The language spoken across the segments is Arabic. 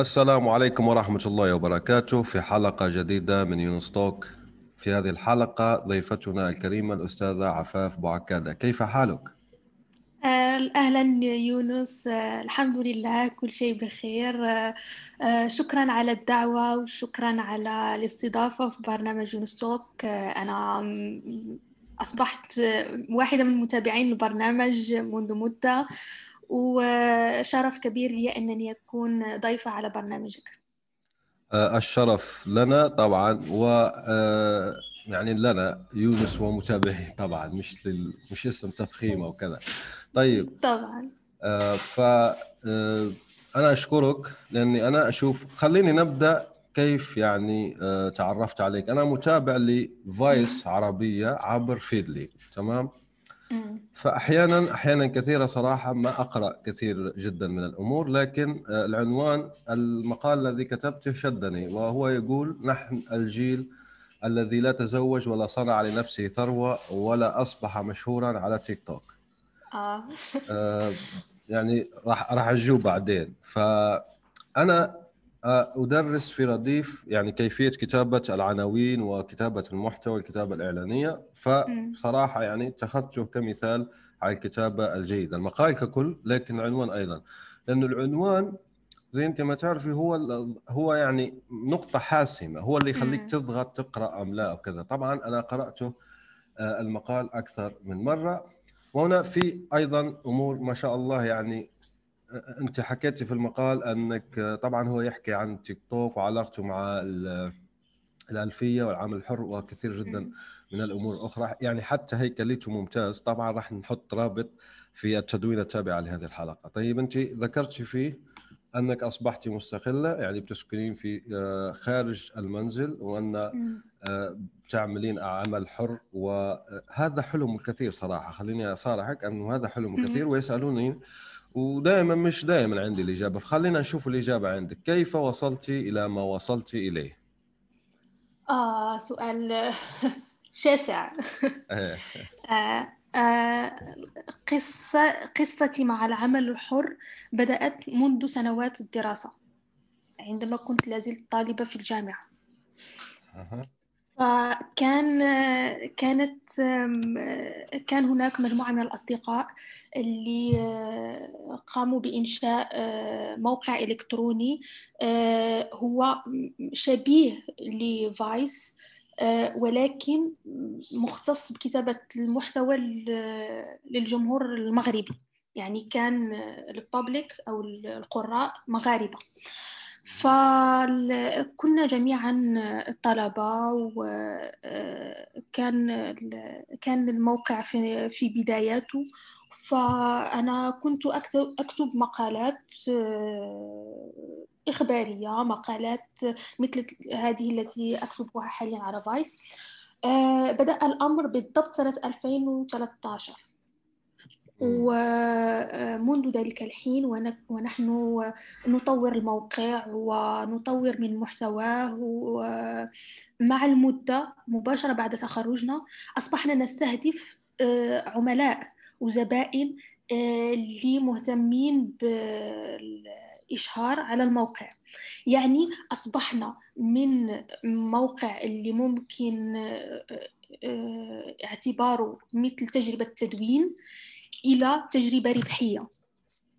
السلام عليكم ورحمة الله وبركاته في حلقة جديدة من يونس توك. في هذه الحلقة ضيفتنا الكريمة الأستاذة عفاف بوعكادة كيف حالك؟ آه، أهلا يونس. آه، الحمد لله كل شيء بخير. آه، شكرا على الدعوة وشكرا على الاستضافة في برنامج يونس توك. أنا أصبحت واحدة من متابعين البرنامج منذ مدة. وشرف كبير لي أنني أكون ضيفة على برنامجك. آه، الشرف لنا طبعا و آه، يعني لنا يونس ومتابعي طبعا مش لل... مش اسم تفخيم أو كذا. طيب. طبعا. آه، ف أنا أشكرك لأني أنا أشوف خليني نبدأ كيف يعني تعرفت عليك. أنا متابع لفايس عربية عبر فيدلي تمام؟ فأحيانا أحيانا كثيرة صراحة ما أقرأ كثير جدا من الأمور لكن آه، العنوان المقال الذي كتبته شدني وهو يقول نحن الجيل الذي لا تزوج ولا صنع لنفسه ثروة ولا أصبح مشهورا على تيك توك. آه, آه يعني راح راح اجوب بعدين. فأنا أدرس في رديف يعني كيفية كتابة العناوين وكتابة المحتوى الكتابة الإعلانية. فصراحة يعني اتخذته كمثال على الكتابة الجيدة. المقال ككل لكن العنوان أيضا. لأنه العنوان زي أنت ما تعرفي هو هو يعني نقطة حاسمة. هو اللي يخليك تضغط تقرأ أم لا أو كذا. طبعا أنا قرأته آه، المقال أكثر من مرة. وهنا في أيضا أمور ما شاء الله يعني انت حكيتي في المقال انك طبعا هو يحكي عن تيك توك وعلاقته مع الألفية والعمل الحر وكثير جدا من الأمور الأخرى. يعني حتى هيكلته ممتاز. طبعا راح نحط رابط في التدوين التابعة لهذه الحلقة. طيب انت ذكرتي فيه أنك أصبحت مستقلة يعني بتسكنين في آه، خارج المنزل وأن آه، بتعملين عمل حر. وهذا حلم الكثير صراحة. خليني أصارحك أنه هذا حلم الكثير ويسألوني ودائما مش دائما عندي الإجابة. فخلينا نشوف الإجابة عندك. كيف وصلت إلى ما وصلت إليه؟ آه سؤال شاسع. إيه. آه آه قصة قصتي مع العمل الحر بدأت منذ سنوات الدراسة عندما كنت لازلت طالبة في الجامعة. فكان كانت كان هناك مجموعة من الأصدقاء اللي قاموا بإنشاء موقع إلكتروني هو شبيه لفايس ولكن مختص بكتابة المحتوى للجمهور المغربي. يعني كان البابليك أو القراء مغاربة. فكنا جميعا طلبة وكان كان الموقع في في بداياته. فأنا كنت أكتب مقالات إخبارية مقالات مثل هذه التي أكتبها حاليا على فايس بدأ الأمر بالضبط سنة 2013 ومنذ ذلك الحين ونحن نطور الموقع ونطور من محتواه ومع المدة مباشرة بعد تخرجنا أصبحنا نستهدف آه، عملاء وزبائن آه، اللي مهتمين بالإشهار على الموقع. يعني أصبحنا من موقع اللي ممكن آه، اعتباره مثل تجربة تدوين إلى تجربة ربحية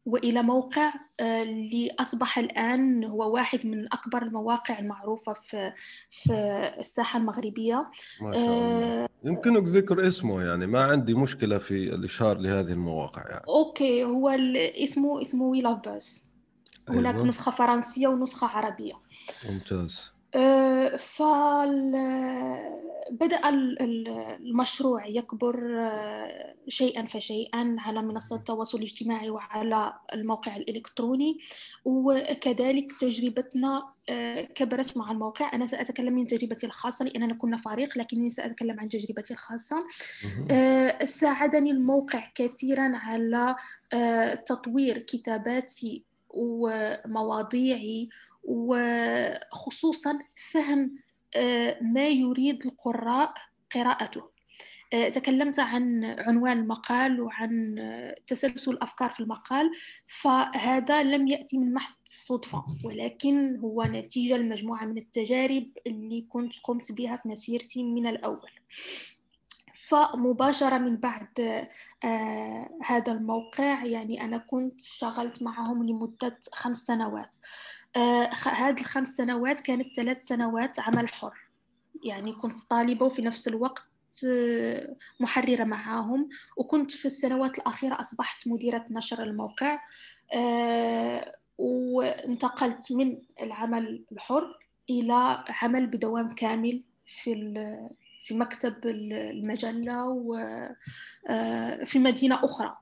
وإلى موقع آه، اللي أصبح الآن هو واحد من أكبر المواقع المعروفة في في الساحة المغربية. ما شاء الله. آه، يمكنك ذكر اسمه يعني ما عندي مشكلة في الإشهار لهذه المواقع يعني. okay هو اسمه اسمه Welovebuzz هناك أيوة. نسخة فرنسية ونسخة عربية. ممتاز. فبدأ المشروع يكبر آه، شيئا فشيئا على منصات التواصل الاجتماعي وعلى الموقع الإلكتروني. وكذلك تجربتنا آه، كبرت مع الموقع. أنا سأتكلم من تجربتي الخاصة لأننا كنا فريق لكنني سأتكلم عن تجربتي الخاصة. آه، ساعدني الموقع كثيرا على تطوير كتاباتي ومواضيعي وخصوصا فهم آه، ما يريد القراء قراءته. آه، تكلمت عن عنوان المقال وعن تسلسل الأفكار في المقال فهذا لم يأتي من محض صدفة ولكن هو نتيجة لمجموعة من التجارب اللي كنت قمت بها في مسيرتي من الأول. فمباشرة من بعد آه هذا الموقع. يعني أنا كنت اشتغلت معهم لمدة خمس سنوات. آه هذه الخمس سنوات كانت ثلاث سنوات عمل حر. يعني كنت طالبة وفي نفس الوقت آه، محررة معاهم وكنت في السنوات الأخيرة أصبحت مديرة نشر الموقع. آه، وانتقلت من العمل الحر إلى عمل بدوام كامل في في مكتب المجلة وفي آه، مدينة أخرى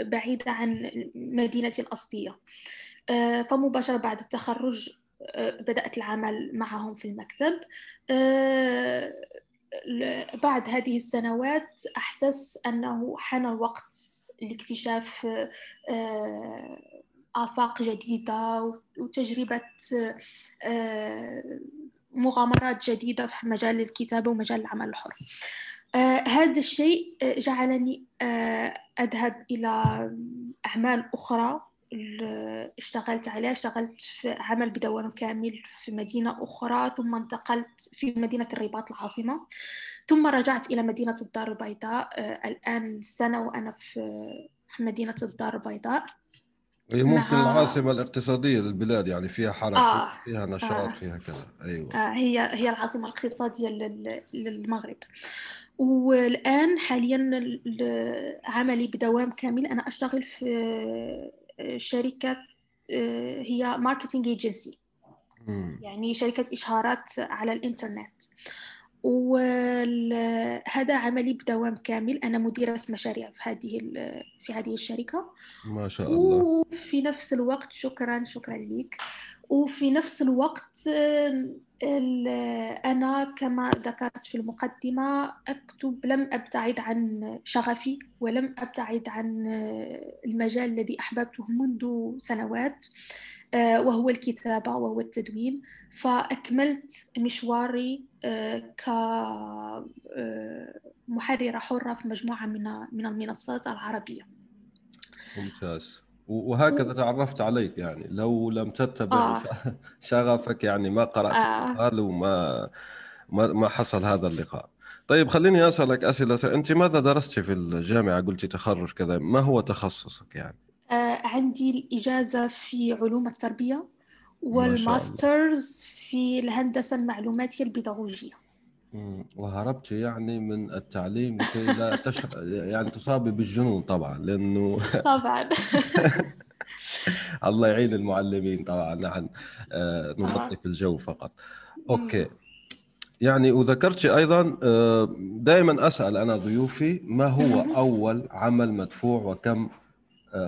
بعيدة عن مدينتي الأصلية آه، فمباشرة بعد التخرج آه، بدأت العمل معهم في المكتب. بعد هذه السنوات أحسس أنه حان الوقت لاكتشاف آفاق جديدة وتجربة مغامرات جديدة في مجال الكتابة ومجال العمل الحر. آه هذا الشيء جعلني آه أذهب إلى أعمال أخرى اشتغلت عليها. اشتغلت في عمل بدوام كامل في مدينة أخرى ثم انتقلت في مدينة الرباط العاصمة. ثم رجعت إلى مدينة الدار البيضاء. آه الآن سنة وأنا في مدينة الدار البيضاء. هي ممكن مع... العاصمة الاقتصادية للبلاد يعني فيها حركة آه. فيها نشاط آه. فيها كذا. أيوة. آه هي هي العاصمة الاقتصادية للمغرب. والآن حاليا عملي بدوام كامل. أنا أشتغل في شركة آه، هي marketing agency يعني شركة إشهارات على الإنترنت. وهذا عملي بدوام كامل. أنا مديرة مشاريع في هذه في هذه الشركة. ما شاء الله. وفي نفس الوقت شكرا شكرا لك. وفي نفس الوقت أنا كما ذكرت في المقدمة أكتب لم أبتعد عن شغفي ولم أبتعد عن المجال الذي أحببته منذ سنوات. وهو الكتابة وهو التدوين. فأكملت مشواري آه، كمحررة حرة في مجموعة من من المنصات العربية. ممتاز. وهكذا تعرفت عليك يعني. لو لم تتبع آه. شغفك يعني ما قرأت آه. وما ما ما حصل هذا اللقاء. طيب خليني أسألك أسئلة. أنت ماذا درست في الجامعة؟ قلتي تخرج كذا. ما هو تخصصك يعني؟ آه، عندي الإجازة في علوم التربية والماسترز في الهندسة المعلوماتية البيداغوجية. وهربت يعني من التعليم لكي لا تش... يعني تصابي بالجنون طبعا لأنه طبعا. الله يعين المعلمين طبعا نحن آه، نلطف الجو فقط. أوكي. يعني وذكرت أيضا آه، دائما أسأل أنا ضيوفي ما هو أول عمل مدفوع وكم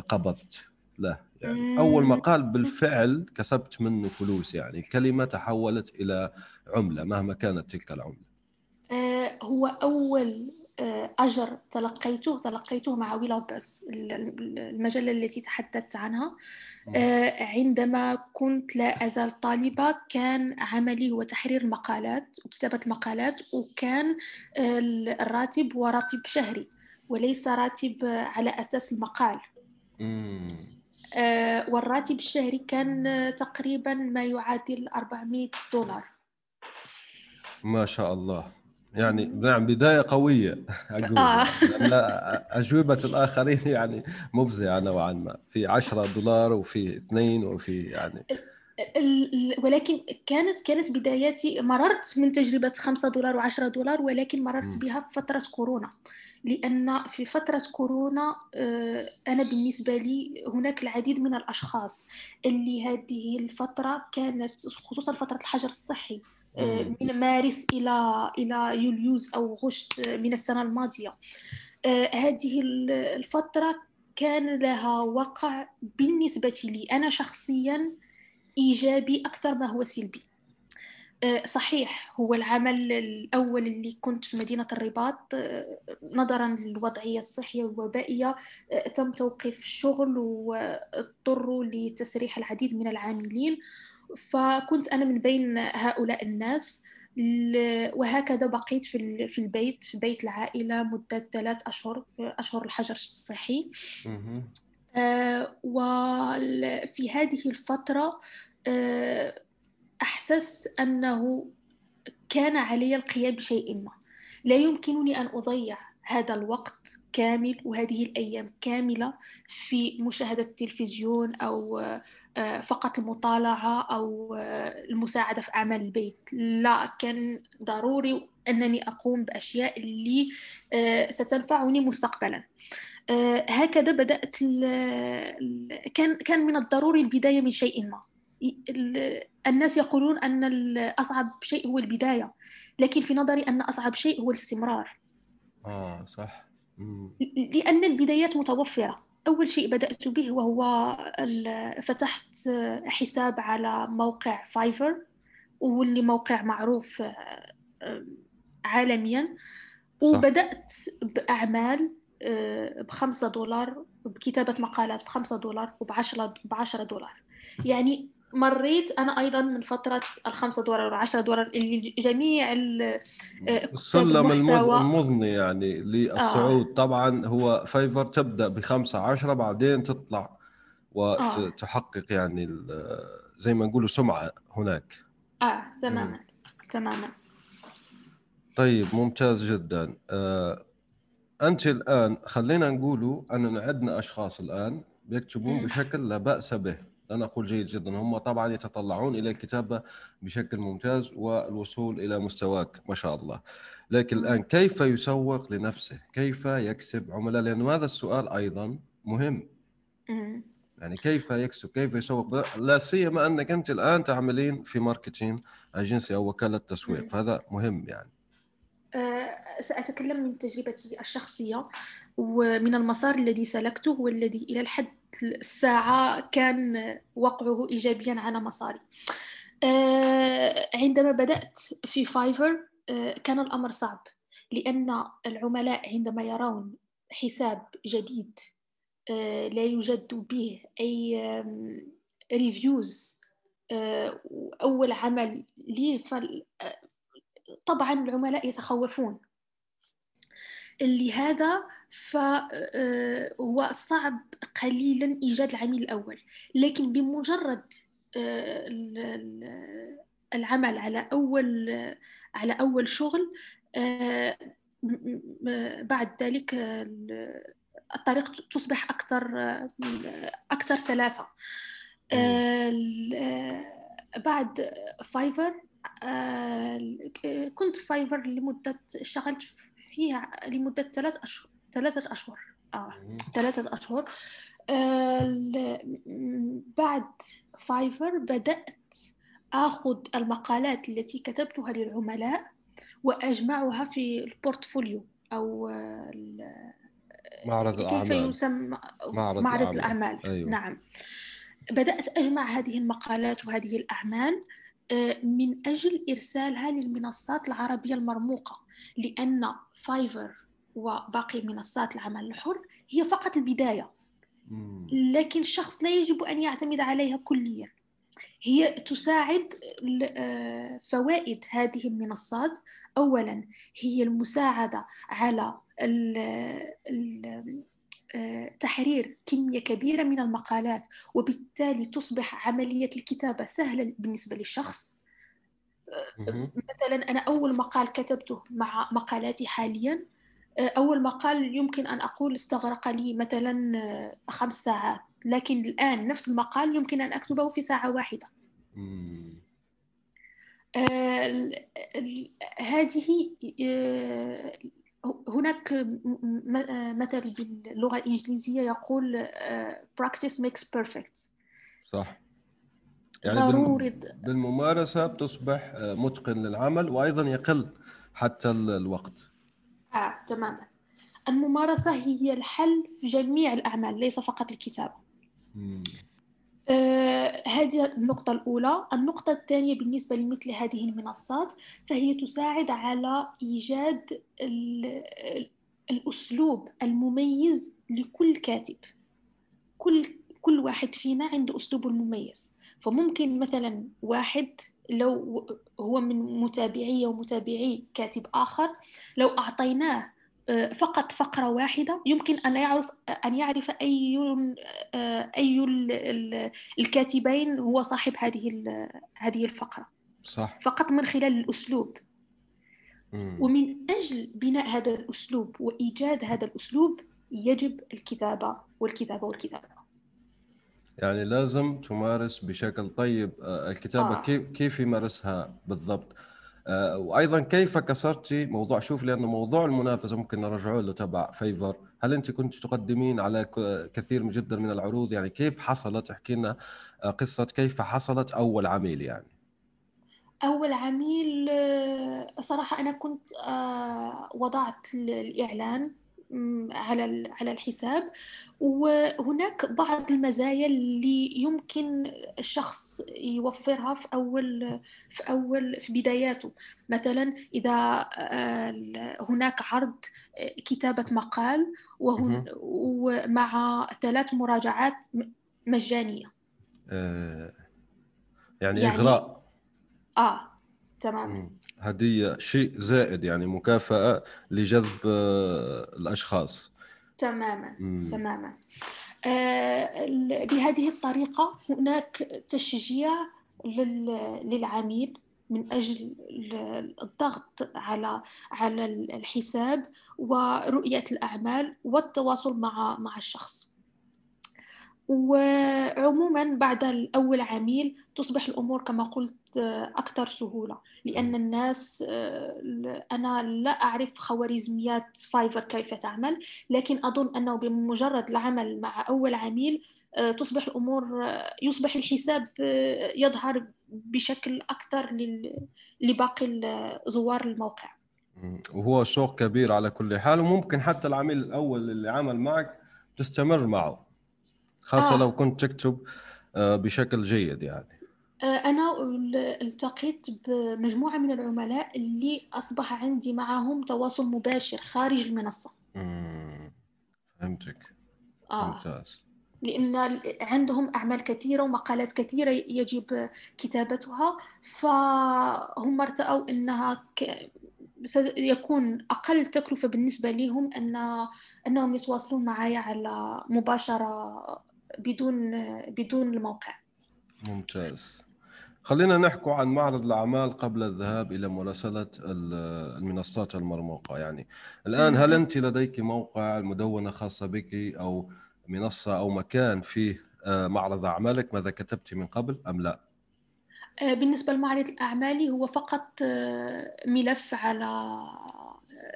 قبضت؟ له يعني. أول مقال بالفعل كسبت منه فلوس يعني الكلمة تحولت إلى عملة مهما كانت تلك العملة. آه، هو أول آه، أجر تلقيته تلقيته مع ويلا بس المجلة التي تحدثت عنها. آه، عندما كنت لا أزال طالبة كان عملي هو تحرير المقالات وكتابه المقالات وكان الراتب هو راتب شهري وليس راتب على أساس المقال. والراتب الشهري كان تقريبا ما يعادل 400 دولار. ما شاء الله. يعني نعم بداية قوية أقول. آه. أجوبة الآخرين يعني مفزعة نوعا ما. في 10 دولار وفي اثنين وفي يعني. ولكن كانت كانت بداياتي مررت من تجربة خمسة دولار وعشرة دولار ولكن مررت بها في فترة كورونا. لأن في فترة كورونا آه، أنا بالنسبة لي هناك العديد من الأشخاص اللي هذه الفترة كانت خصوصا فترة الحجر الصحي مم. من مارس إلى إلى يوليوز أو غشت من السنة الماضية هذه الفترة كان لها وقع بالنسبة لي أنا شخصيا إيجابي أكثر ما هو سلبي آه، صحيح هو العمل الأول اللي كنت في مدينة الرباط آه، نظرا للوضعية الصحية والوبائية آه، تم توقيف الشغل واضطروا لتسريح العديد من العاملين. فكنت أنا من بين هؤلاء الناس وهكذا بقيت في في البيت في بيت العائلة مدة ثلاث أشهر أشهر الحجر الصحي. وفي هذه الفترة أحسست أنه كان علي القيام بشيء ما. لا يمكنني أن أضيع هذا الوقت كامل وهذه الأيام كاملة في مشاهدة التلفزيون أو آه، فقط المطالعة أو آه، المساعدة في أعمال البيت. لا كان ضروري أنني أقوم بأشياء اللي آه، ستنفعني مستقبلا. هكذا بدأت كان كان من الضروري البداية من شيء ما. الناس يقولون أن أصعب شيء هو البداية لكن في نظري أن أصعب شيء هو الاستمرار. آه صح. مم. لأن البدايات متوفرة. أول شيء بدأت به وهو فتحت حساب على موقع فايفر واللي موقع معروف آه، عالميا. وبدأت بأعمال آه، بخمسة دولار بكتابة مقالات بخمسة دولار وبعشرة بعشرة دولار. يعني مريت أنا أيضا من فترة الخمسة دولار والعشرة دولار اللي جميع السلم المضني يعني للصعود. آه. طبعا هو فايفر تبدأ بخمسة عشرة بعدين تطلع وتحقق آه. يعني زي ما نقولوا سمعة هناك. آه تماما تماما. طيب ممتاز جدا. آه أنت الآن خلينا نقولوا ان عندنا أشخاص الآن بيكتبون بشكل لا بأس به. لا نقول جيد جدا. هم طبعا يتطلعون إلى الكتابة بشكل ممتاز والوصول إلى مستواك ما شاء الله. لكن الآن كيف يسوق لنفسه؟ كيف يكسب عملاء؟ لأن هذا السؤال أيضا مهم. يعني كيف يكسب؟ كيف يسوق؟ لا سيما أنك أنت الآن تعملين في ماركتينج أجنسي أو وكالة تسويق. فهذا مهم يعني. سأتكلم من تجربتي الشخصية ومن المسار الذي سلكته والذي إلى الحد الساعة كان وقعه إيجابيا على مساري. أه، عندما بدأت في Fiverr أه، كان الأمر صعب لأن العملاء عندما يرون حساب جديد لا يوجد به أي reviews أول عمل لي طبعا العملاء يتخوفون. لهذا فهو آه، صعب قليلا إيجاد العميل الأول. لكن بمجرد آه، العمل على أول على أول شغل آه، بعد ذلك الطريق تصبح أكثر أكثر سلاسة. بعد Fiverr كنت Fiverr لمدة اشتغلت فيها لمدة ثلاث أشهر ثلاثة أشهر. آه ثلاثة أشهر. آه بعد Fiverr بدأت أخذ المقالات التي كتبتها للعملاء وأجمعها في ال portfolio أو معرض الأعمال. كيف يسمى؟ معرض, معرض الأعمال, الأعمال. أيوه. نعم. بدأت أجمع هذه المقالات وهذه الأعمال آه، من أجل إرسالها للمنصات العربية المرموقة لأن فايفر وباقي منصات العمل الحر هي فقط البداية. لكن الشخص لا يجب أن يعتمد عليها كليا. هي تساعد آه، فوائد هذه المنصات. أولا هي المساعدة على تحرير كمية كبيرة من المقالات وبالتالي تصبح عملية الكتابة سهلة بالنسبة للشخص. مثلا أنا أول مقال كتبته مع مقالاتي حاليا أول مقال يمكن أن أقول استغرق لي مثلا خمس ساعات لكن الآن نفس المقال يمكن أن أكتبه في ساعة واحدة. هذه هناك مثل باللغة الإنجليزية يقول practice makes perfect. صح. يعني ضروري بالممارسة بتصبح آه، متقن للعمل وأيضا يقل حتى ال- الوقت. آه تماما. الممارسة هي الحل في جميع الأعمال ليس فقط الكتابة. آه، هذه النقطة الأولى. النقطة الثانية بالنسبة لمثل هذه المنصات فهي تساعد على إيجاد ال- ال- الأسلوب المميز لكل كاتب. كل كل واحد فينا عنده أسلوبه المميز. فممكن مثلا واحد لو هو من متابعي ومتابعي كاتب آخر لو أعطيناه فقط فقرة واحدة. يمكن أن يعرف أن يعرف أي أي ال- ال- الكاتبين هو صاحب هذه هذه الفقرة. صح. فقط من خلال الأسلوب. مم. ومن أجل بناء هذا الأسلوب وإيجاد هذا الأسلوب يجب الكتابة والكتابة والكتابة. يعني لازم تمارس بشكل طيب آه، الكتابة آه. كيف كيف يمارسها بالضبط؟ وأيضا كيف كسرتي موضوع شوف لأنه موضوع المنافسة ممكن نرجعه له تبع فيفر. هل انت كنت تقدمين على كثير جدا من العروض؟ يعني كيف حصلت؟ احكي لنا آه، قصة كيف حصلت أول عميل يعني. أول عميل آه، صراحة أنا كنت آه، وضعت ال- الإعلان مم، على على الحساب. وهناك بعض المزايا اللي يمكن الشخص يوفرها في أول في أول في بداياته. مثلا إذا آه، هناك عرض آه، كتابة مقال. ومع ثلاث مراجعات م- مجانية. آه، يعني, يعني- اغراء آه تمام. هدية شيء زائد يعني مكافأة لجذب آه، الأشخاص. تماما مم. تماما. آه، بهذه الطريقة هناك تشجيع لل- للعميل من أجل ال- الضغط على على الحساب ورؤية الأعمال والتواصل مع مع الشخص. وعموما بعد الأول عميل تصبح الأمور كما قلت آه، أكثر سهولة. لأن الناس آه، أنا لا أعرف خوارزميات فايفر كيف تعمل لكن أظن أنه بمجرد العمل مع أول عميل آه، تصبح الأمور آه، يصبح الحساب يظهر بشكل أكثر لباقي زوار الموقع. وهو شوق كبير على كل حال وممكن حتى العميل الأول اللي عمل معك تستمر معه خاصة آه. لو كنت تكتب بشكل جيد يعني أنا ال- التقيت بمجموعة من العملاء اللي أصبح عندي معهم تواصل مباشر خارج المنصة. مم. فهمتك. آه. ممتاز. لأن عندهم أعمال كثيرة ومقالات كثيرة يجب كتابتها فهم ارتأوا أنها ك... سيكون أقل تكلفة بالنسبة لهم أن أنهم يتواصلون معي على مباشرة بدون بدون الموقع. ممتاز. خلينا نحكي عن معرض الأعمال قبل الذهاب إلى مراسلة ال- المنصات المرموقة. يعني الآن هل أنت لديك موقع المدونة خاصة بك أو منصة أو مكان فيه آه، معرض أعمالك؟ ماذا كتبت من قبل أم لا؟ آه، بالنسبة لمعرض الأعمال هو فقط آه، ملف على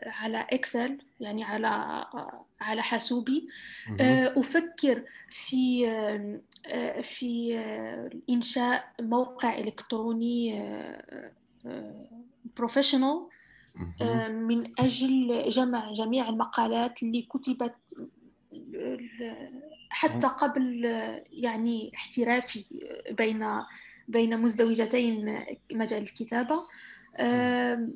على Excel يعني على على حاسوبي. آه، أفكر في آه، في آه، إنشاء موقع إلكتروني professional. من أجل جمع جميع المقالات اللي كتبت حتى قبل يعني احترافي بين بين مزدوجتين مجال الكتابة آم،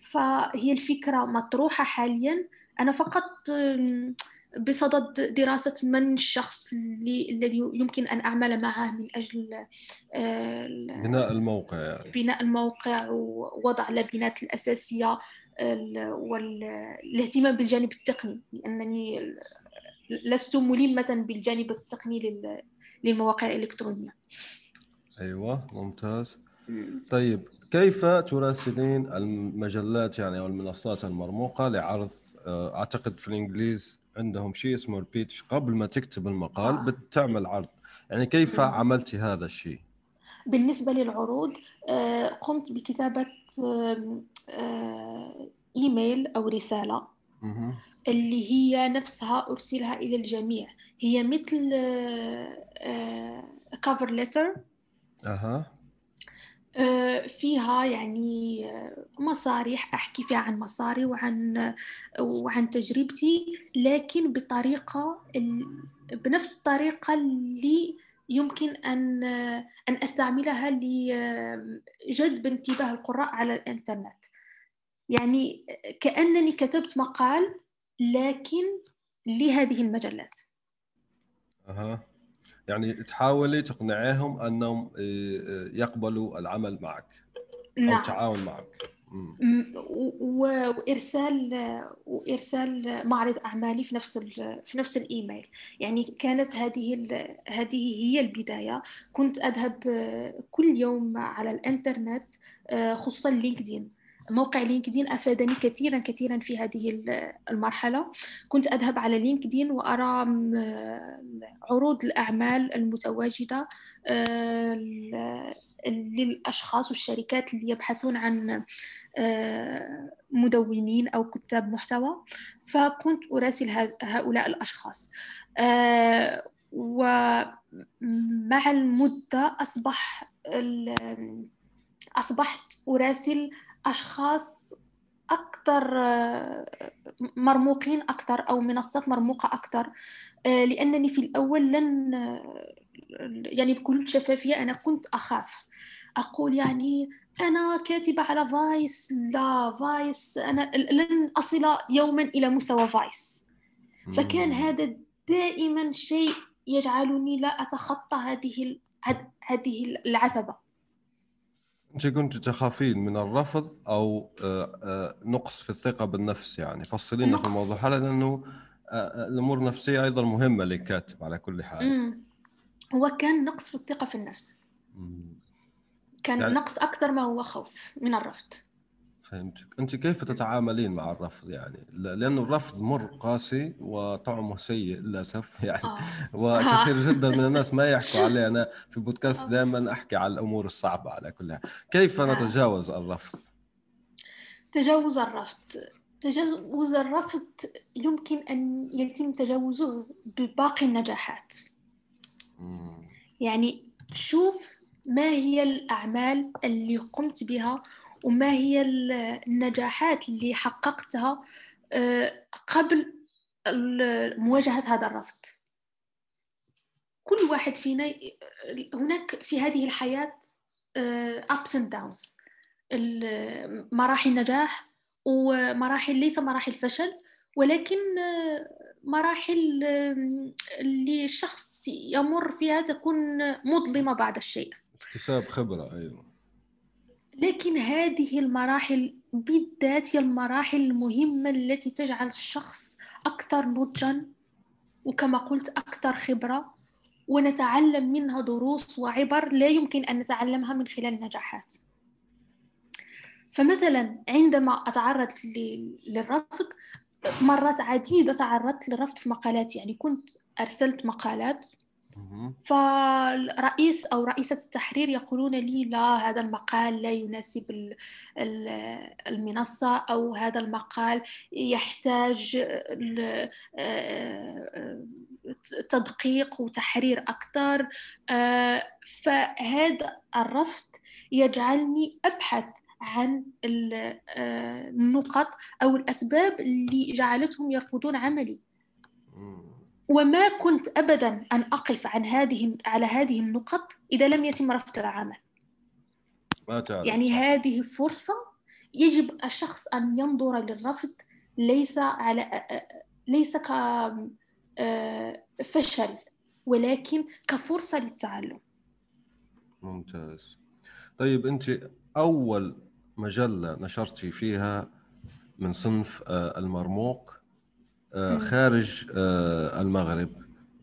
فهي الفكرة مطروحة حاليا. أنا فقط بصدد دراسة من الشخص اللي الذي يمكن أن أعمل معه من أجل آه، بناء الموقع يعني. بناء الموقع ووضع اللبنات الأساسية ال- والاهتمام بالجانب التقني. لأنني لست ملمة بالجانب التقني لل- للمواقع الإلكترونية. أيوة ممتاز. طيب كيف تراسلين المجلات يعني أو المنصات المرموقة لعرض آه، أعتقد في الإنجليز عندهم شيء اسمه البيتش قبل ما تكتب المقال آه. بتعمل عرض يعني كيف. عملتي هذا الشيء؟ بالنسبة للعروض آه، قمت بكتابة آه، إيميل أو رسالة. اللي هي نفسها أرسلها إلى الجميع هي مثل كفر ليتر أها آه، فيها يعني آه، مصاريح أحكي فيها عن مصاري وعن وعن تجربتي لكن بطريقة ال- بنفس الطريقة اللي يمكن أن أن أستعملها لجذب انتباه القراء على الإنترنت. يعني كأنني كتبت مقال لكن لهذه المجلات. أها. يعني تحاولي تقنعيهم أنهم آه، آه، يقبلوا العمل معك أو نعم. التعاون معك. وإرسال وإرسال معرض أعمالي في نفس ال- في نفس الإيميل. يعني كانت هذه ال- هذه هي البداية. كنت أذهب كل يوم على الإنترنت خصوصا LinkedIn. موقع LinkedIn أفادني كثيرا كثيرا في هذه ال- المرحلة. كنت أذهب على LinkedIn وأرى م- عروض الأعمال المتواجدة آه، ل- للأشخاص والشركات اللي يبحثون عن آه، مدونين أو كتاب محتوى. فكنت أراسل هؤلاء الأشخاص. آه، ومع المدة أصبح أصبحت أراسل أشخاص أكثر آه، مرموقين أكثر أو منصات مرموقة أكثر آه، لأنني في الأول لن آه، يعني بكل شفافية أنا كنت أخاف. أقول يعني أنا كاتبة على Vice لا Vice أنا لن أصل يوما إلى مستوى فايس فكان. هذا دائما شيء يجعلني لا أتخطى هذه هذه العتبة. انت كنت تخافين من الرفض أو آه، آه، نقص في الثقة بالنفس يعني فصلي لنا في. الموضوع هذا لأنه آه، الأمور النفسية أيضا مهمة للكاتب على كل حال. هو كان نقص في الثقة في النفس مم. كان يعني- نقص أكثر ما هو خوف من الرفض فهمتك. أنت كيف تتعاملين مع الرفض يعني؟ لأنه الرفض مر قاسي وطعمه سيء للأسف يعني آه. وكثير جدا من الناس ما يحكوا عليه. أنا في بودكاست دائما أحكي على الأمور الصعبة على كلها. كيف آه. نتجاوز الرفض؟ تجاوز الرفض. تجاوز الرفض يمكن أن يتم تجاوزه بباقي النجاحات. مم. يعني شوف ما هي الأعمال اللي قمت بها وما هي ال- النجاحات اللي حققتها آه، قبل مواجهة هذا الرفض. كل واحد فينا هناك في هذه الحياة آه، ups and downs. مراحل نجاح ومراحل ليس مراحل فشل ولكن آه، مراحل اللي الشخص يمر فيها تكون مظلمة بعض الشيء. اكتساب خبرة أيوه. لكن هذه المراحل بالذات هي المراحل المهمة التي تجعل الشخص أكثر نضجا وكما قلت أكثر خبرة ونتعلم منها دروس وعبر لا يمكن أن نتعلمها من خلال النجاحات فمثلا عندما أتعرض للرفض مرات عديدة تعرضت للرفض في مقالاتي يعني كنت أرسلت مقالات. فالرئيس أو رئيسة التحرير يقولون لي لا هذا المقال لا يناسب ال- ال- المنصة أو هذا المقال يحتاج آه، تدقيق وتحرير أكثر. آه، فهذا الرفض يجعلني أبحث عن آه، النقط أو الأسباب اللي جعلتهم يرفضون عملي. وما كنت ابدا أن أقف عن هذه على هذه النقط إذا لم يتم رفض العمل ما تعرف يعني. هذه فرصة يجب الشخص أن ينظر للرفض ليس على ليس كفشل ولكن كفرصة للتعلم ممتاز طيب أنت أول مجلة نشرتي فيها من صنف آه، المرموق آه،. خارج آه، المغرب.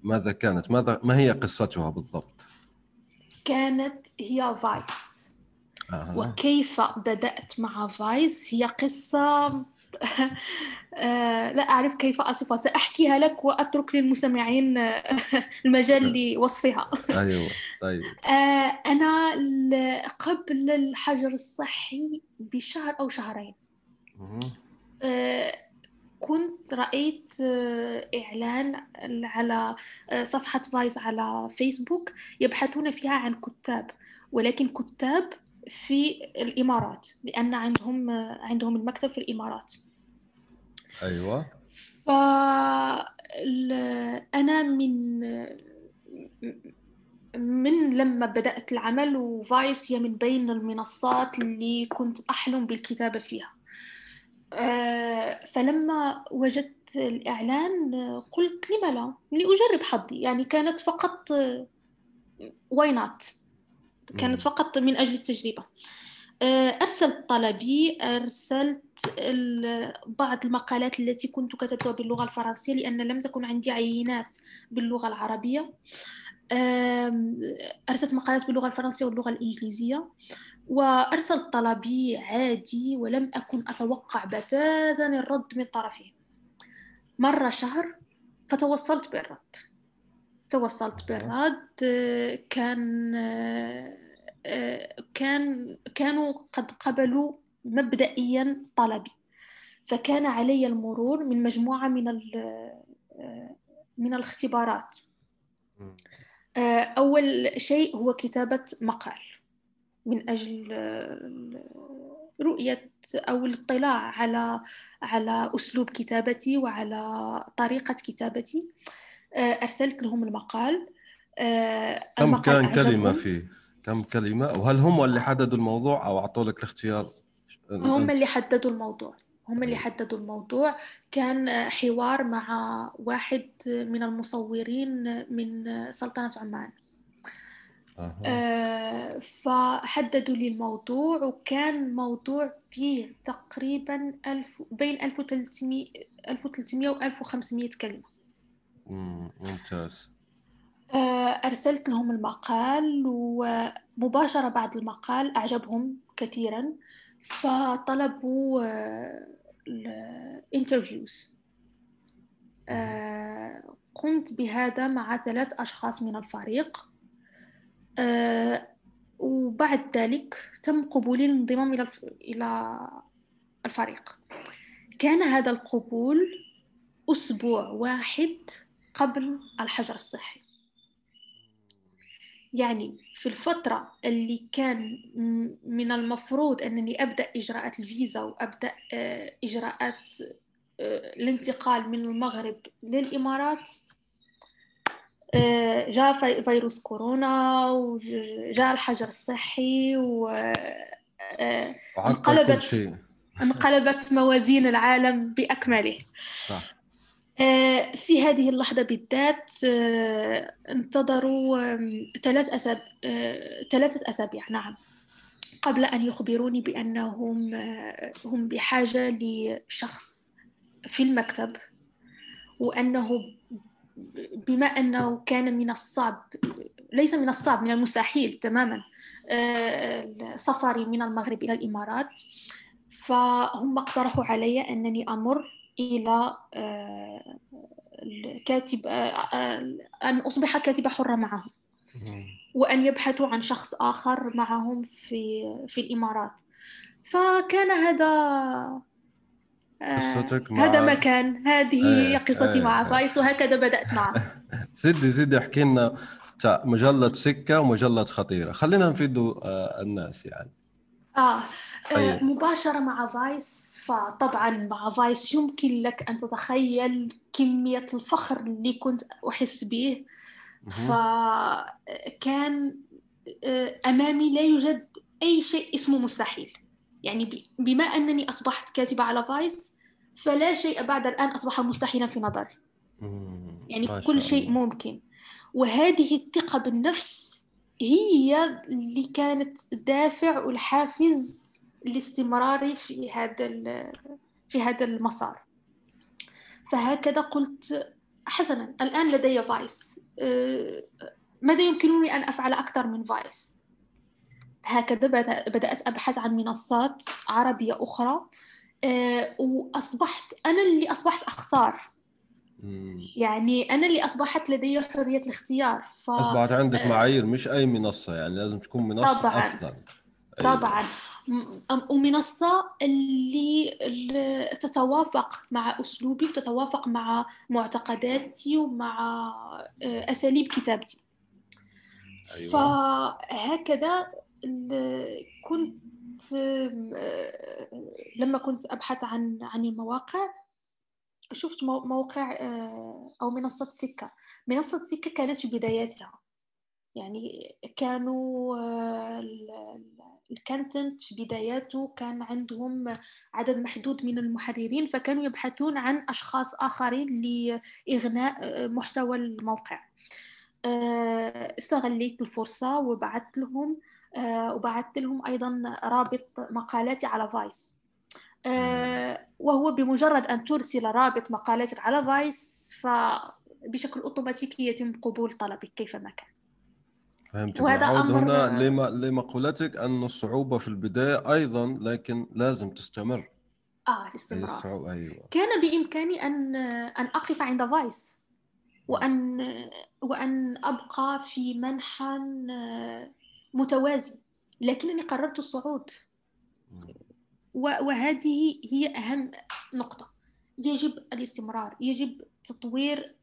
ماذا كانت؟ ماذا ما هي قصتها بالضبط؟ كانت هي فايس. أها. وكيف بدأت مع فايس؟ هي قصة آه، لا أعرف كيف أصفها. سأحكيها لك وأترك للمستمعين آه، المجال لوصفها. أيوه طيب آه، أنا قبل الحجر الصحي بشهر أو شهرين. آه، كنت رأيت آه، إعلان على آه، صفحة فايس على فيسبوك يبحثون فيها عن كتاب ولكن كتاب في الإمارات لأن عندهم آه، عندهم المكتب في الإمارات. أيوه. فأنا من من لما بدأت العمل وفايس هي من بين المنصات اللي كنت أحلم بالكتابة فيها. فلما وجدت الإعلان قلت لم لا؟ لأجرب حظي. يعني كانت فقط why not كانت فقط من أجل التجربة. آه، أرسلت طلبي أرسلت بعض المقالات التي كنت كتبتها باللغة الفرنسية لأن لم تكن عندي عينات باللغة العربية. أرسلت مقالات باللغة الفرنسية واللغة الإنجليزية. وأرسلت طلبي عادي ولم أكن أتوقع بتاتا الرد من طرفه. مر شهر فتوصلت بالرد. توصلت بالرد كان كان كانوا قد قبلوا مبدئيا طلبي. فكان علي المرور من مجموعة من من الاختبارات. أول شيء هو كتابة مقال. من أجل رؤية أو الاطلاع على على أسلوب كتابتي وعلى طريقة كتابتي. أرسلت لهم المقال. كم المقال كان كلمة فيه؟ كم كلمة؟ وهل هم اللي حددوا الموضوع أو أعطوا لك الاختيار؟ هم اللي حددوا الموضوع. هم اللي حددوا الموضوع. كان حوار مع واحد من المصورين من سلطنة عمان. آه فحددوا لي الموضوع وكان موضوع فيه تقريبا ألف بين 1300 1300 و 1500 كلمة. ممتاز. آه أرسلت لهم المقال ومباشرة بعد المقال أعجبهم كثيرا فطلبوا الانترفيوز. آه قمت بهذا مع ثلاث أشخاص من الفريق. آه، وبعد ذلك تم قبولي للانضمام إلى إلى الفريق. كان هذا القبول أسبوع واحد قبل الحجر الصحي. يعني في الفترة اللي كان من المفروض أنني أبدأ إجراءات الفيزا وأبدأ آه، إجراءات آه، الانتقال من المغرب للإمارات آه، جاء فيروس كورونا وجاء الحجر الصحي و آه، انقلبت انقلبت موازين العالم بأكمله صح. آه، في هذه اللحظة بالذات انتظروا ثلاث أسابيع ثلاثة أسابيع نعم قبل أن يخبروني بأنهم هم بحاجة لشخص في المكتب وأنه بما أنه كان من الصعب ليس من الصعب من المستحيل تماما آه، سفري من المغرب إلى الإمارات. فهم اقترحوا علي أنني أمر إلى آه، الكاتب آه، أن أصبح كاتبة حرة معهم. وأن يبحثوا عن شخص آخر معهم في في الإمارات. فكان هذا قصتك مع هذا مكان هذه هي قصتي مع فايس وهكذا بدأت معه زدي زدي احكي لنا مجلة سكة ومجلة خطيرة. خلينا نفيدوا آه، الناس يعني. آه, آه مباشرة مع فايس فطبعا مع فايس يمكن لك أن تتخيل كمية الفخر اللي كنت أحس به. فكان آه، أمامي لا يوجد أي شيء اسمه مستحيل. يعني بما أنني أصبحت كاتبة على فايس فلا شيء بعد الآن أصبح مستحيلا في نظري. يعني كل شيء ممكن. وهذه الثقة بالنفس هي اللي كانت دافع والحافز لاستمراري في هذا في هذا المسار. فهكذا قلت حسنا الآن لدي فايس أه، ماذا يمكنني أن أفعل أكثر من فايس هكذا بدأت أبحث عن منصات عربية أخرى. آه، وأصبحت أنا اللي أصبحت أختار. يعني أنا اللي أصبحت لدي حرية الاختيار. ف... أصبحت عندك آه، معايير مش أي منصة يعني لازم تكون منصة طبعا. أفضل. أيوة. طبعا. ومنصة اللي, تتوافق مع أسلوبي وتتوافق مع معتقداتي ومع آه، أساليب كتابتي. أيوة. فهكذا كنت آه، لما كنت أبحث عن عن المواقع شفت موقع آه، أو منصة سكة منصة سكة كانت في بداياتها. يعني كانوا الكونتنت في بداياته كان عندهم عدد محدود من المحررين فكانوا يبحثون عن أشخاص آخرين لإغناء محتوى الموقع. آه، استغليت الفرصة وبعثت لهم آه، وبعثت لهم أيضا رابط مقالاتي على فايس. آه، وهو بمجرد أن ترسل رابط مقالاتك على فايس فبشكل أوتوماتيكي يتم قبول طلبك كيفما كان. فهمت وهذا أمر هنا لما لمقولتك أن الصعوبة في البداية أيضا لكن لازم تستمر. آه الاستمرار. أيوة. كان بإمكاني أن أن أقف عند فايس وأن وأن أبقى في منحى متوازي لكنني قررت الصعود. وهذه هي أهم نقطة. يجب الاستمرار يجب تطوير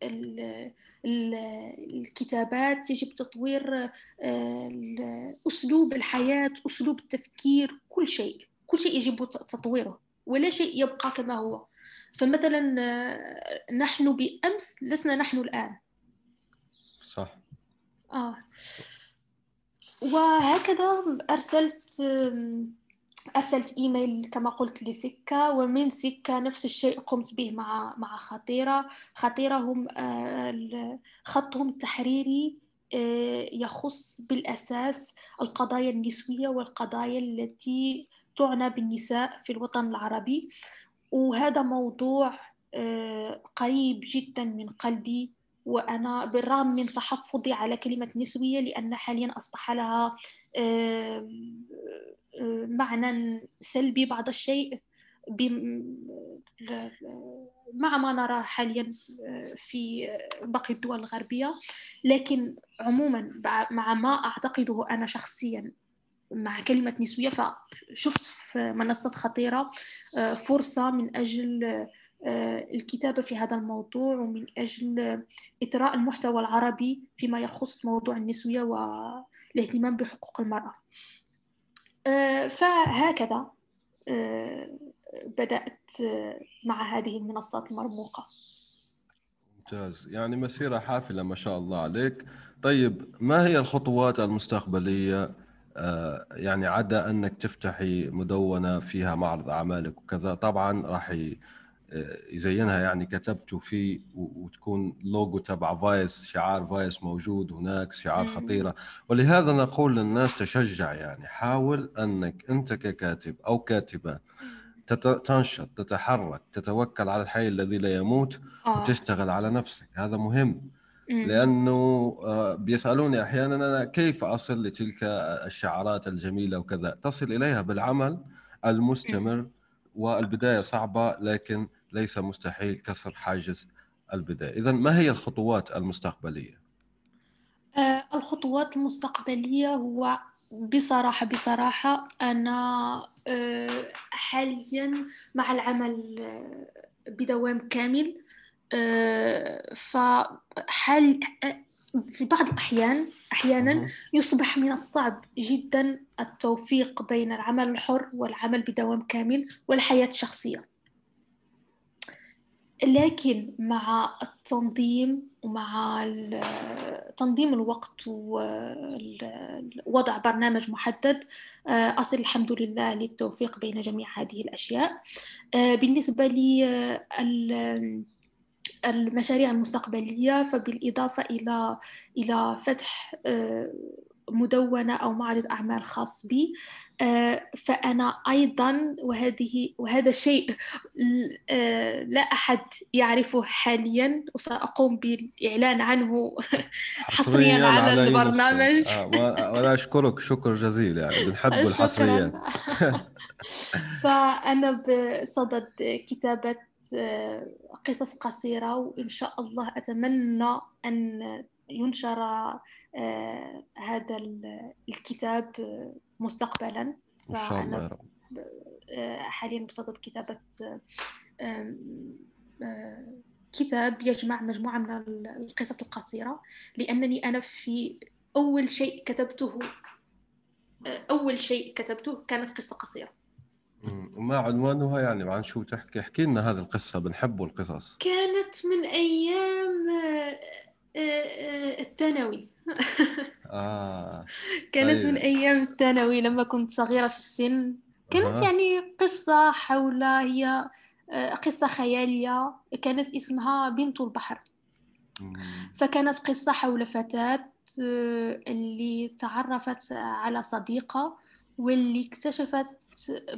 الكتابات يجب تطوير آه، أسلوب الحياة أسلوب التفكير كل شيء كل شيء يجب تطويره ولا شيء يبقى كما هو. فمثلا آه، نحن بأمس لسنا نحن الآن. صح. آه. وهكذا أرسلت أرسلت إيميل كما قلت لسكة ومن سكة نفس الشيء قمت به مع مع خطيرة. خطيرة هم آه، خطهم التحريري آه، يخص بالأساس القضايا النسوية والقضايا التي تعنى بالنساء في الوطن العربي. وهذا موضوع آه، قريب جدا من قلبي. وأنا بالرغم من تحفظي على كلمة نسوية لأن حاليا أصبح لها معنى سلبي بعض الشيء. مع ما نرى حاليا في باقي الدول الغربية. لكن عموما مع ما أعتقده أنا شخصيا مع كلمة نسوية فشفت في منصة خطيرة فرصة من أجل الكتابة في هذا الموضوع ومن أجل إثراء المحتوى العربي فيما يخص موضوع النسوية والاهتمام بحقوق المرأة. آه، فهكذا آه، بدأت آه، مع هذه المنصات المرموقة. ممتاز. يعني مسيرة حافلة ما شاء الله عليك. طيب ما هي الخطوات المستقبلية؟ يعني عدا أنك تفتحي مدونة فيها معرض أعمالك وكذا طبعا راح يزينها يعني كتبته فيه وتكون لوجو تبع فايس شعار فايس موجود هناك شعار خطيرة. ولهذا نقول للناس تشجع يعني حاول أنك أنت ككاتب أو كاتبة تنشط تتحرك تتوكل على الحي الذي لا يموت آه. وتشتغل على نفسك. هذا مهم. لأنه آه، بيسألوني أحيانا أنا كيف أصل لتلك الشعارات الجميلة وكذا؟ تصل إليها بالعمل المستمر والبداية صعبة لكن ليس مستحيل كسر حاجز البداية. إذا ما هي الخطوات المستقبلية؟ آه، الخطوات المستقبلية هو بصراحة بصراحة أنا آه، حاليا مع العمل آه، بدوام كامل فحال في بعض الأحيان أحيانا يصبح من الصعب جدا التوفيق بين العمل الحر والعمل بدوام كامل والحياة الشخصية. لكن مع التنظيم ومع تنظيم الوقت ووضع برنامج محدد آه، أصل الحمد لله للتوفيق بين جميع هذه الأشياء. آه، بالنسبة لي المشاريع المستقبلية فبالإضافة إلى إلى فتح آه، مدونة أو معرض أعمال خاص بي آه، فأنا أيضا وهذه وهذا شيء آه، لا أحد يعرفه حاليا وسأقوم بالإعلان عنه حصريا على, على البرنامج. آه وأنا أشكرك شكر جزيل يعني بنحب الحصريات فأنا بصدد كتابة آه، قصص قصيرة وإن شاء الله أتمنى أن ينشر آه، هذا الكتاب مستقبلا. إن شاء الله يا رب. آه، حاليا بصدد كتابة آه، آه، كتاب يجمع مجموعة من القصص القصيرة لأنني أنا في أول شيء كتبته أول شيء كتبته كانت قصة قصيرة. وما عنوانها يعني عن شو تحكي؟ احكي لنا هذه القصة بنحبوا القصص. كانت من أيام الثانوي. آه كانت طيب. من أيام الثانوي لما كنت صغيرة في السن كانت. يعني قصة حول هي آه، قصة خيالية كانت اسمها بنت البحر. فكانت قصة حول فتاة آه، اللي تعرفت على صديقة واللي اكتشفت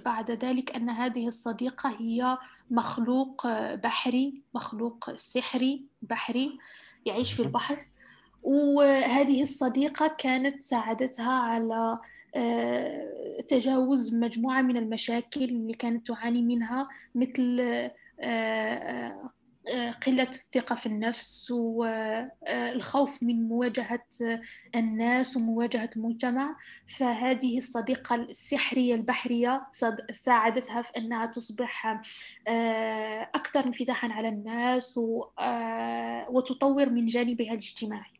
بعد ذلك أن هذه الصديقة هي مخلوق بحري مخلوق سحري بحري يعيش في البحر وهذه الصديقة كانت ساعدتها على آه، تجاوز مجموعة من المشاكل اللي كانت تعاني منها مثل آه، آه، قلة الثقة في النفس والخوف من مواجهة الناس ومواجهة المجتمع. فهذه الصديقة السحرية البحرية ساعدتها في أنها تصبح أكثر انفتاحا على الناس وتطور من جانبها الاجتماعي.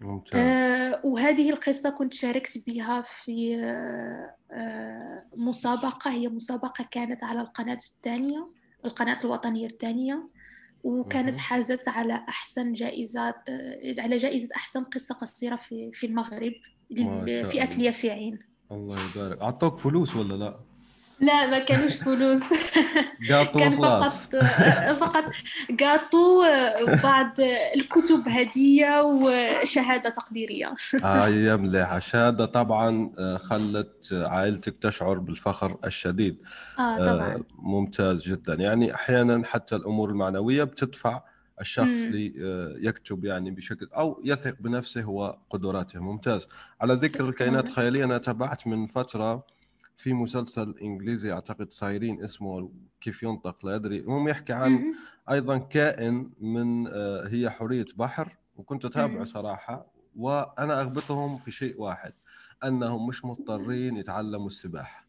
ممتاز آه، وهذه القصة كنت شاركت بها في آه، آه، مسابقة هي مسابقة كانت على القناة الثانية القناة الوطنية الثانية وكانت. حازت على أحسن جائزة آه، على جائزة أحسن قصة قصيرة في في المغرب لفئة الله. اليافعين الله يبارك أعطوك فلوس ولا لا؟ لا ما كانوش فلوس. قاطو كان فقط فقط قاطو بعض الكتب هدية وشهادة تقديرية. آه يا مليحة. شهادة طبعا آه، خلت عائلتك تشعر بالفخر الشديد. آه آه، طبعا. ممتاز جدا. يعني أحيانا حتى الأمور المعنوية بتدفع الشخص مم. ليكتب يعني بشكل أو يثق بنفسه وقدراته. ممتاز. على ذكر. الكائنات الخياليه أنا تابعت من فترة في مسلسل إنجليزي أعتقد صايرين اسمه كيف ينطق لا أدري المهم يحكي عن. أيضا كائن من آه، هي حوريه بحر وكنت أتابعه. صراحة وأنا أغبطهم في شيء واحد أنهم مش مضطرين يتعلموا السباحة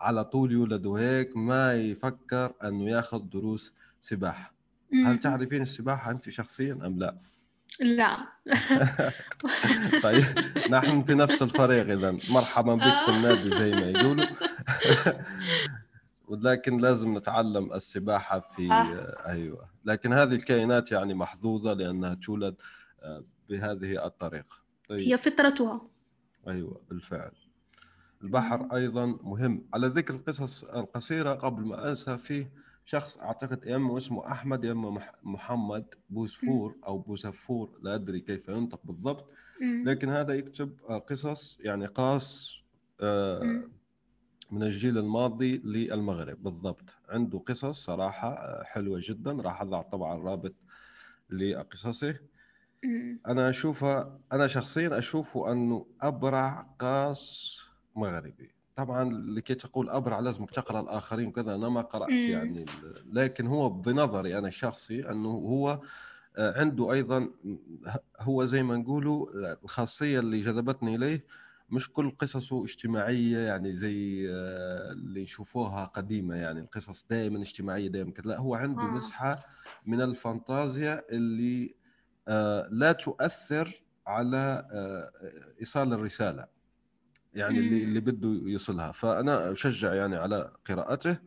على طول يولدوا هيك ما يفكر إنه ياخذ دروس سباحة هل. تعرفين السباحة أنت شخصيا أم لا لا. طيب نحن في نفس الفريق إذا. مرحبا بك في النادي زي ما يقولوا. ولكن لازم نتعلم السباحة في آه. أيوه. لكن هذه الكائنات يعني محظوظة لأنها تولد آه، بهذه الطريقة. طيب. هي فطرتها. أيوه بالفعل. البحر أيضا مهم. على ذكر القصص القصيرة قبل ما أنسى فيه شخص أعتقد يا اما اسمه أحمد يا اما مح- محمد بوسفور أو بوسفور لا أدري كيف ينطق بالضبط. لكن هذا يكتب آه، قصص يعني قاص آه،. من الجيل الماضي للمغرب. بالضبط. عنده قصص صراحة آه، حلوة جدا. راح أضع طبعا رابط لقصصه. مم. أنا أشوفها أنا شخصيا أشوفه أنه أبرع قاص مغربي. طبعا لكي تقول أبرع لازم تقرأ الآخرين وكذا أنا ما قرأت. يعني لكن هو بنظري أنا الشخصي أنه هو آه، عنده أيضا هو زي ما نقولوا الخاصية اللي جذبتني إليه مش كل قصصه اجتماعية يعني زي آه، اللي يشوفوها قديمة يعني القصص دائما اجتماعية دائما كذا لا هو عنده آه. مسحة من الفانتازيا اللي آه، لا تؤثر على آه، إيصال الرسالة يعني اللي. اللي بده يوصلها فأنا أشجع يعني على قراءته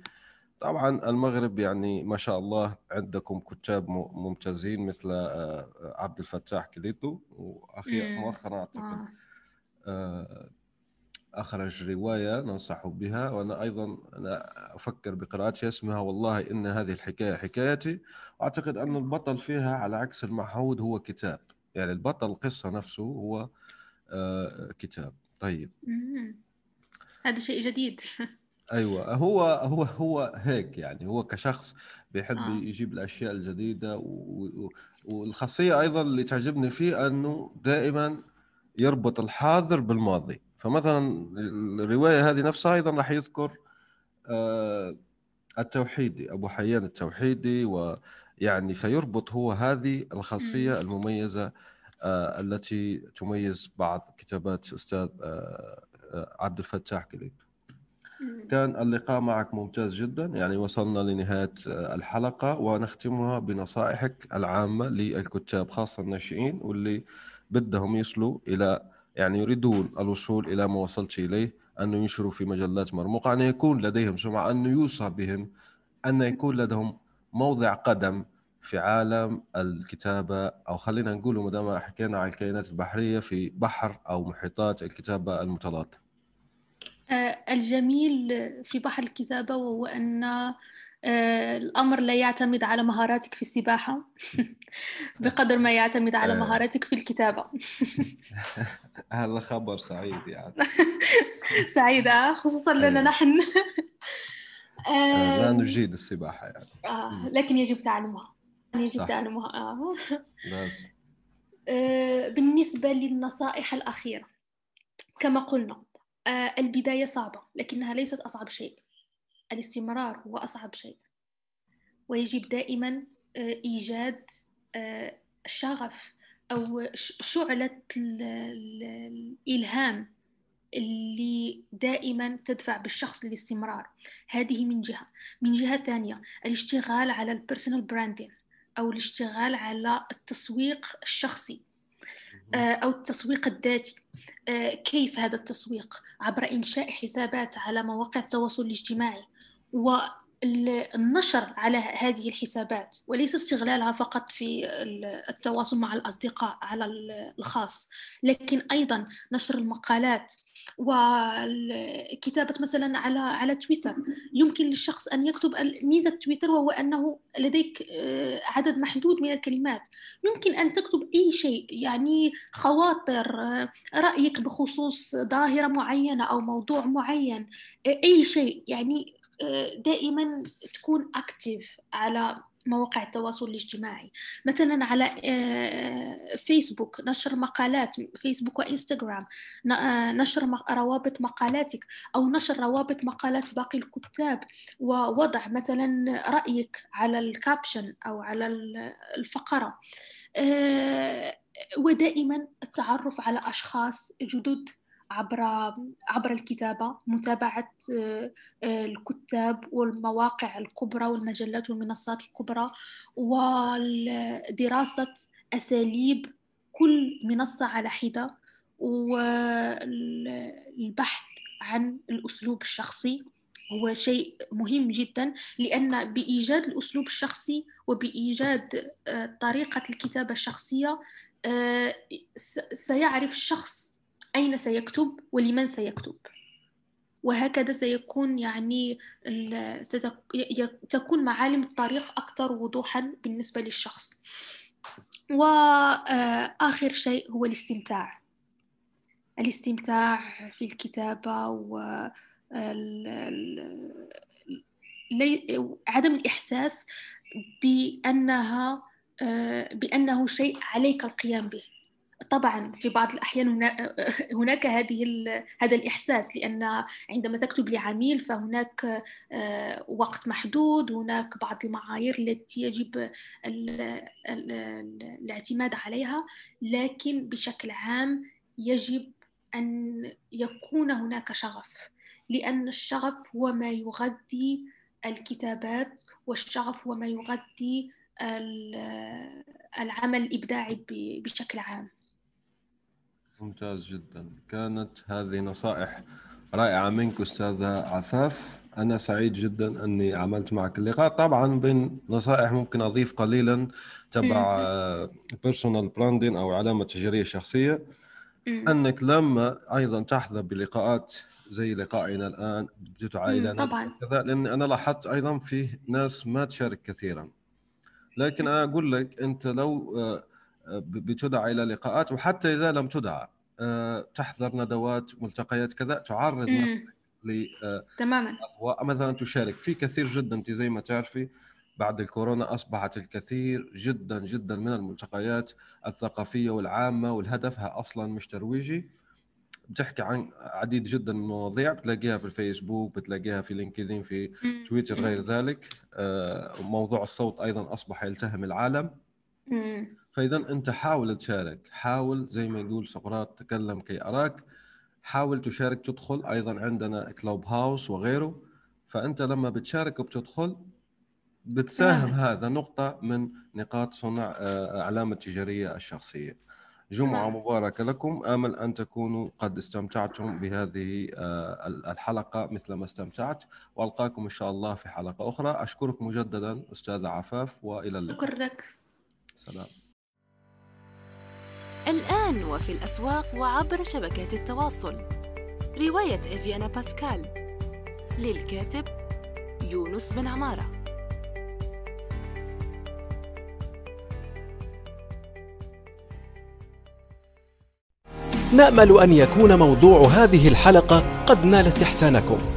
طبعا المغرب يعني ما شاء الله عندكم كتاب ممتازين مثل آه، عبد الفتاح كليتو وأخي. مؤخرا اعتقد آه. آه، أخرج رواية ننصح بها وأنا أيضا أنا أفكر بقراءتها اسمها والله إن هذه الحكاية حكايتي وأعتقد أن البطل فيها على عكس المعهود هو كتاب يعني البطل القصة نفسه هو آه، كتاب طيب مم. هذا شيء جديد أيوه هو هو هو هيك يعني هو كشخص بيحب آه. يجيب الأشياء الجديدة و... والخاصية أيضا اللي تعجبني فيه أنه دائما يربط الحاضر بالماضي فمثلا الرواية هذه نفسها أيضا راح يذكر آه، التوحيدي أبو حيان التوحيدي ويعني فيربط هو هذه الخاصية المميزة آه، التي تميز بعض كتابات أستاذ آه، آه، عبد الفتاح كليب كان اللقاء معك ممتاز جدا. يعني وصلنا لنهاية الحلقة ونختمها بنصائحك العامة للكتاب خاصة الناشئين واللي بدهم يصلوا إلى يعني يريدون الوصول إلى ما وصلت إليه أن ينشروا في مجلات مرموقة أن يكون لديهم سمعة أن يوصى بهم أن يكون لديهم موضع قدم في عالم الكتابة أو خلينا نقول ما دام حكينا عن الكائنات البحرية في بحر أو محيطات الكتابة المتلاطمة آه، الجميل في بحر الكتابة وهو أن آه، الأمر لا يعتمد على مهاراتك في السباحة. بقدر ما يعتمد على آه. مهاراتك في الكتابة. هذا خبر سعيد يعني. سعيدة خصوصا لنا أيوة. نحن. لا نجيد السباحة يعني. لكن يجب تعلمها. صح. تعلمها آه. لازم. بالنسبة للنصائح الأخيرة كما قلنا البداية صعبة لكنها ليست أصعب شيء. الاستمرار هو أصعب شيء. ويجب دائما آه، إيجاد آه، شغف أو شعلة الإلهام اللي دائما تدفع بالشخص للاستمرار. هذه من جهة. من جهة ثانية الاشتغال على البيرسونال براندين أو الاشتغال على التسويق الشخصي آه، أو التسويق الذاتي. كيف هذا التسويق؟ عبر إنشاء حسابات على مواقع التواصل الاجتماعي والنشر على هذه الحسابات وليس استغلالها فقط في التواصل مع الأصدقاء على الخاص لكن أيضا نشر المقالات وكتابة مثلا على على تويتر. يمكن للشخص أن يكتب ميزة تويتر وهو أنه لديك آه، عدد محدود من الكلمات. يمكن أن تكتب أي شيء يعني خواطر آه، رأيك بخصوص ظاهرة معينة أو موضوع معين آه، أي شيء. يعني دائما تكون اكتف على مواقع التواصل الاجتماعي. مثلا على آه، فيسبوك نشر مقالات فيسبوك وإنستغرام آه، نشر روابط مقالاتك أو نشر روابط مقالات باقي الكتاب ووضع مثلا رأيك على الكابشن أو على الفقرة. آه، ودائما التعرف على أشخاص جدد عبر عبر الكتابة متابعة آه، آه، الكتاب والمواقع الكبرى والمجلات والمنصات الكبرى ودراسة أساليب كل منصة على حدة والبحث عن الأسلوب الشخصي هو شيء مهم جدا لأن بإيجاد الأسلوب الشخصي وبإيجاد آه، طريقة الكتابة الشخصية سيعرف الشخص أين سيكتب ولمن سيكتب؟ وهكذا سيكون يعني ستكون معالم الطريق أكثر وضوحا بالنسبة للشخص. وآخر شيء هو الاستمتاع. الاستمتاع في الكتابة و عدم الإحساس بأنها بأنه شيء عليك القيام به. طبعا في بعض الأحيان هناك هذه هذا الإحساس لأن عندما تكتب لعميل فهناك آه، وقت محدود هناك بعض المعايير التي يجب الاعتماد عليها لكن بشكل عام يجب أن يكون هناك شغف لأن الشغف هو ما يغذي الكتابات والشغف هو ما يغذي العمل الإبداعي بشكل عام. ممتاز جدا. كانت هذه نصائح رائعة منك أستاذة عفاف. أنا سعيد جدا أني عملت معك اللقاء. طبعا بين نصائح ممكن أضيف قليلا تبع بيرسونال براندين أو علامة تجارية شخصية. أنك لما أيضا تحظى بلقاءات زي لقائنا الآن بتدعى طبعا. كذا لأن أنا لاحظت أيضا في ناس ما تشارك كثيرا. لكن أنا أقول لك أنت لو آه، بتدعى إلى لقاءات وحتى إذا لم تدعى آه، تحضر ندوات ملتقيات كذا تعرض نفسك ل آه، تماما. مثلا تشارك. في كثير جدا أنت زي ما تعرفي بعد الكورونا أصبحت الكثير جدا جدا من الملتقيات الثقافية والعامة والهدفها أصلا مش ترويجي. بتحكي عن عديد جدا من المواضيع بتلاقيها في الفيسبوك بتلاقيها في لينكدين في تويتر غير ذلك. آه، موضوع الصوت أيضا أصبح يلتهم العالم. فإذا أنت حاول تشارك حاول زي ما يقول سقراط تكلم كي أراك حاول تشارك تدخل أيضا عندنا كلوب هاوس وغيره فأنت لما بتشارك وبتدخل بتساهم هذا نقطة من نقاط صنع آه، علامة التجاريه الشخصية. جمعة مباركة لكم. آمل أن تكونوا قد استمتعتم بهذه آه، الحلقة مثل ما استمتعت. وألقاكم إن شاء الله في حلقة أخرى. أشكرك مجددا أستاذة عفاف وإلى اللقاء. شكرا لك. سلام. الآن وفي الأسواق وعبر شبكات التواصل. رواية إفيانا باسكال. للكاتب يونس بن عمارة. نأمل أن يكون موضوع هذه الحلقة قد نال استحسانكم.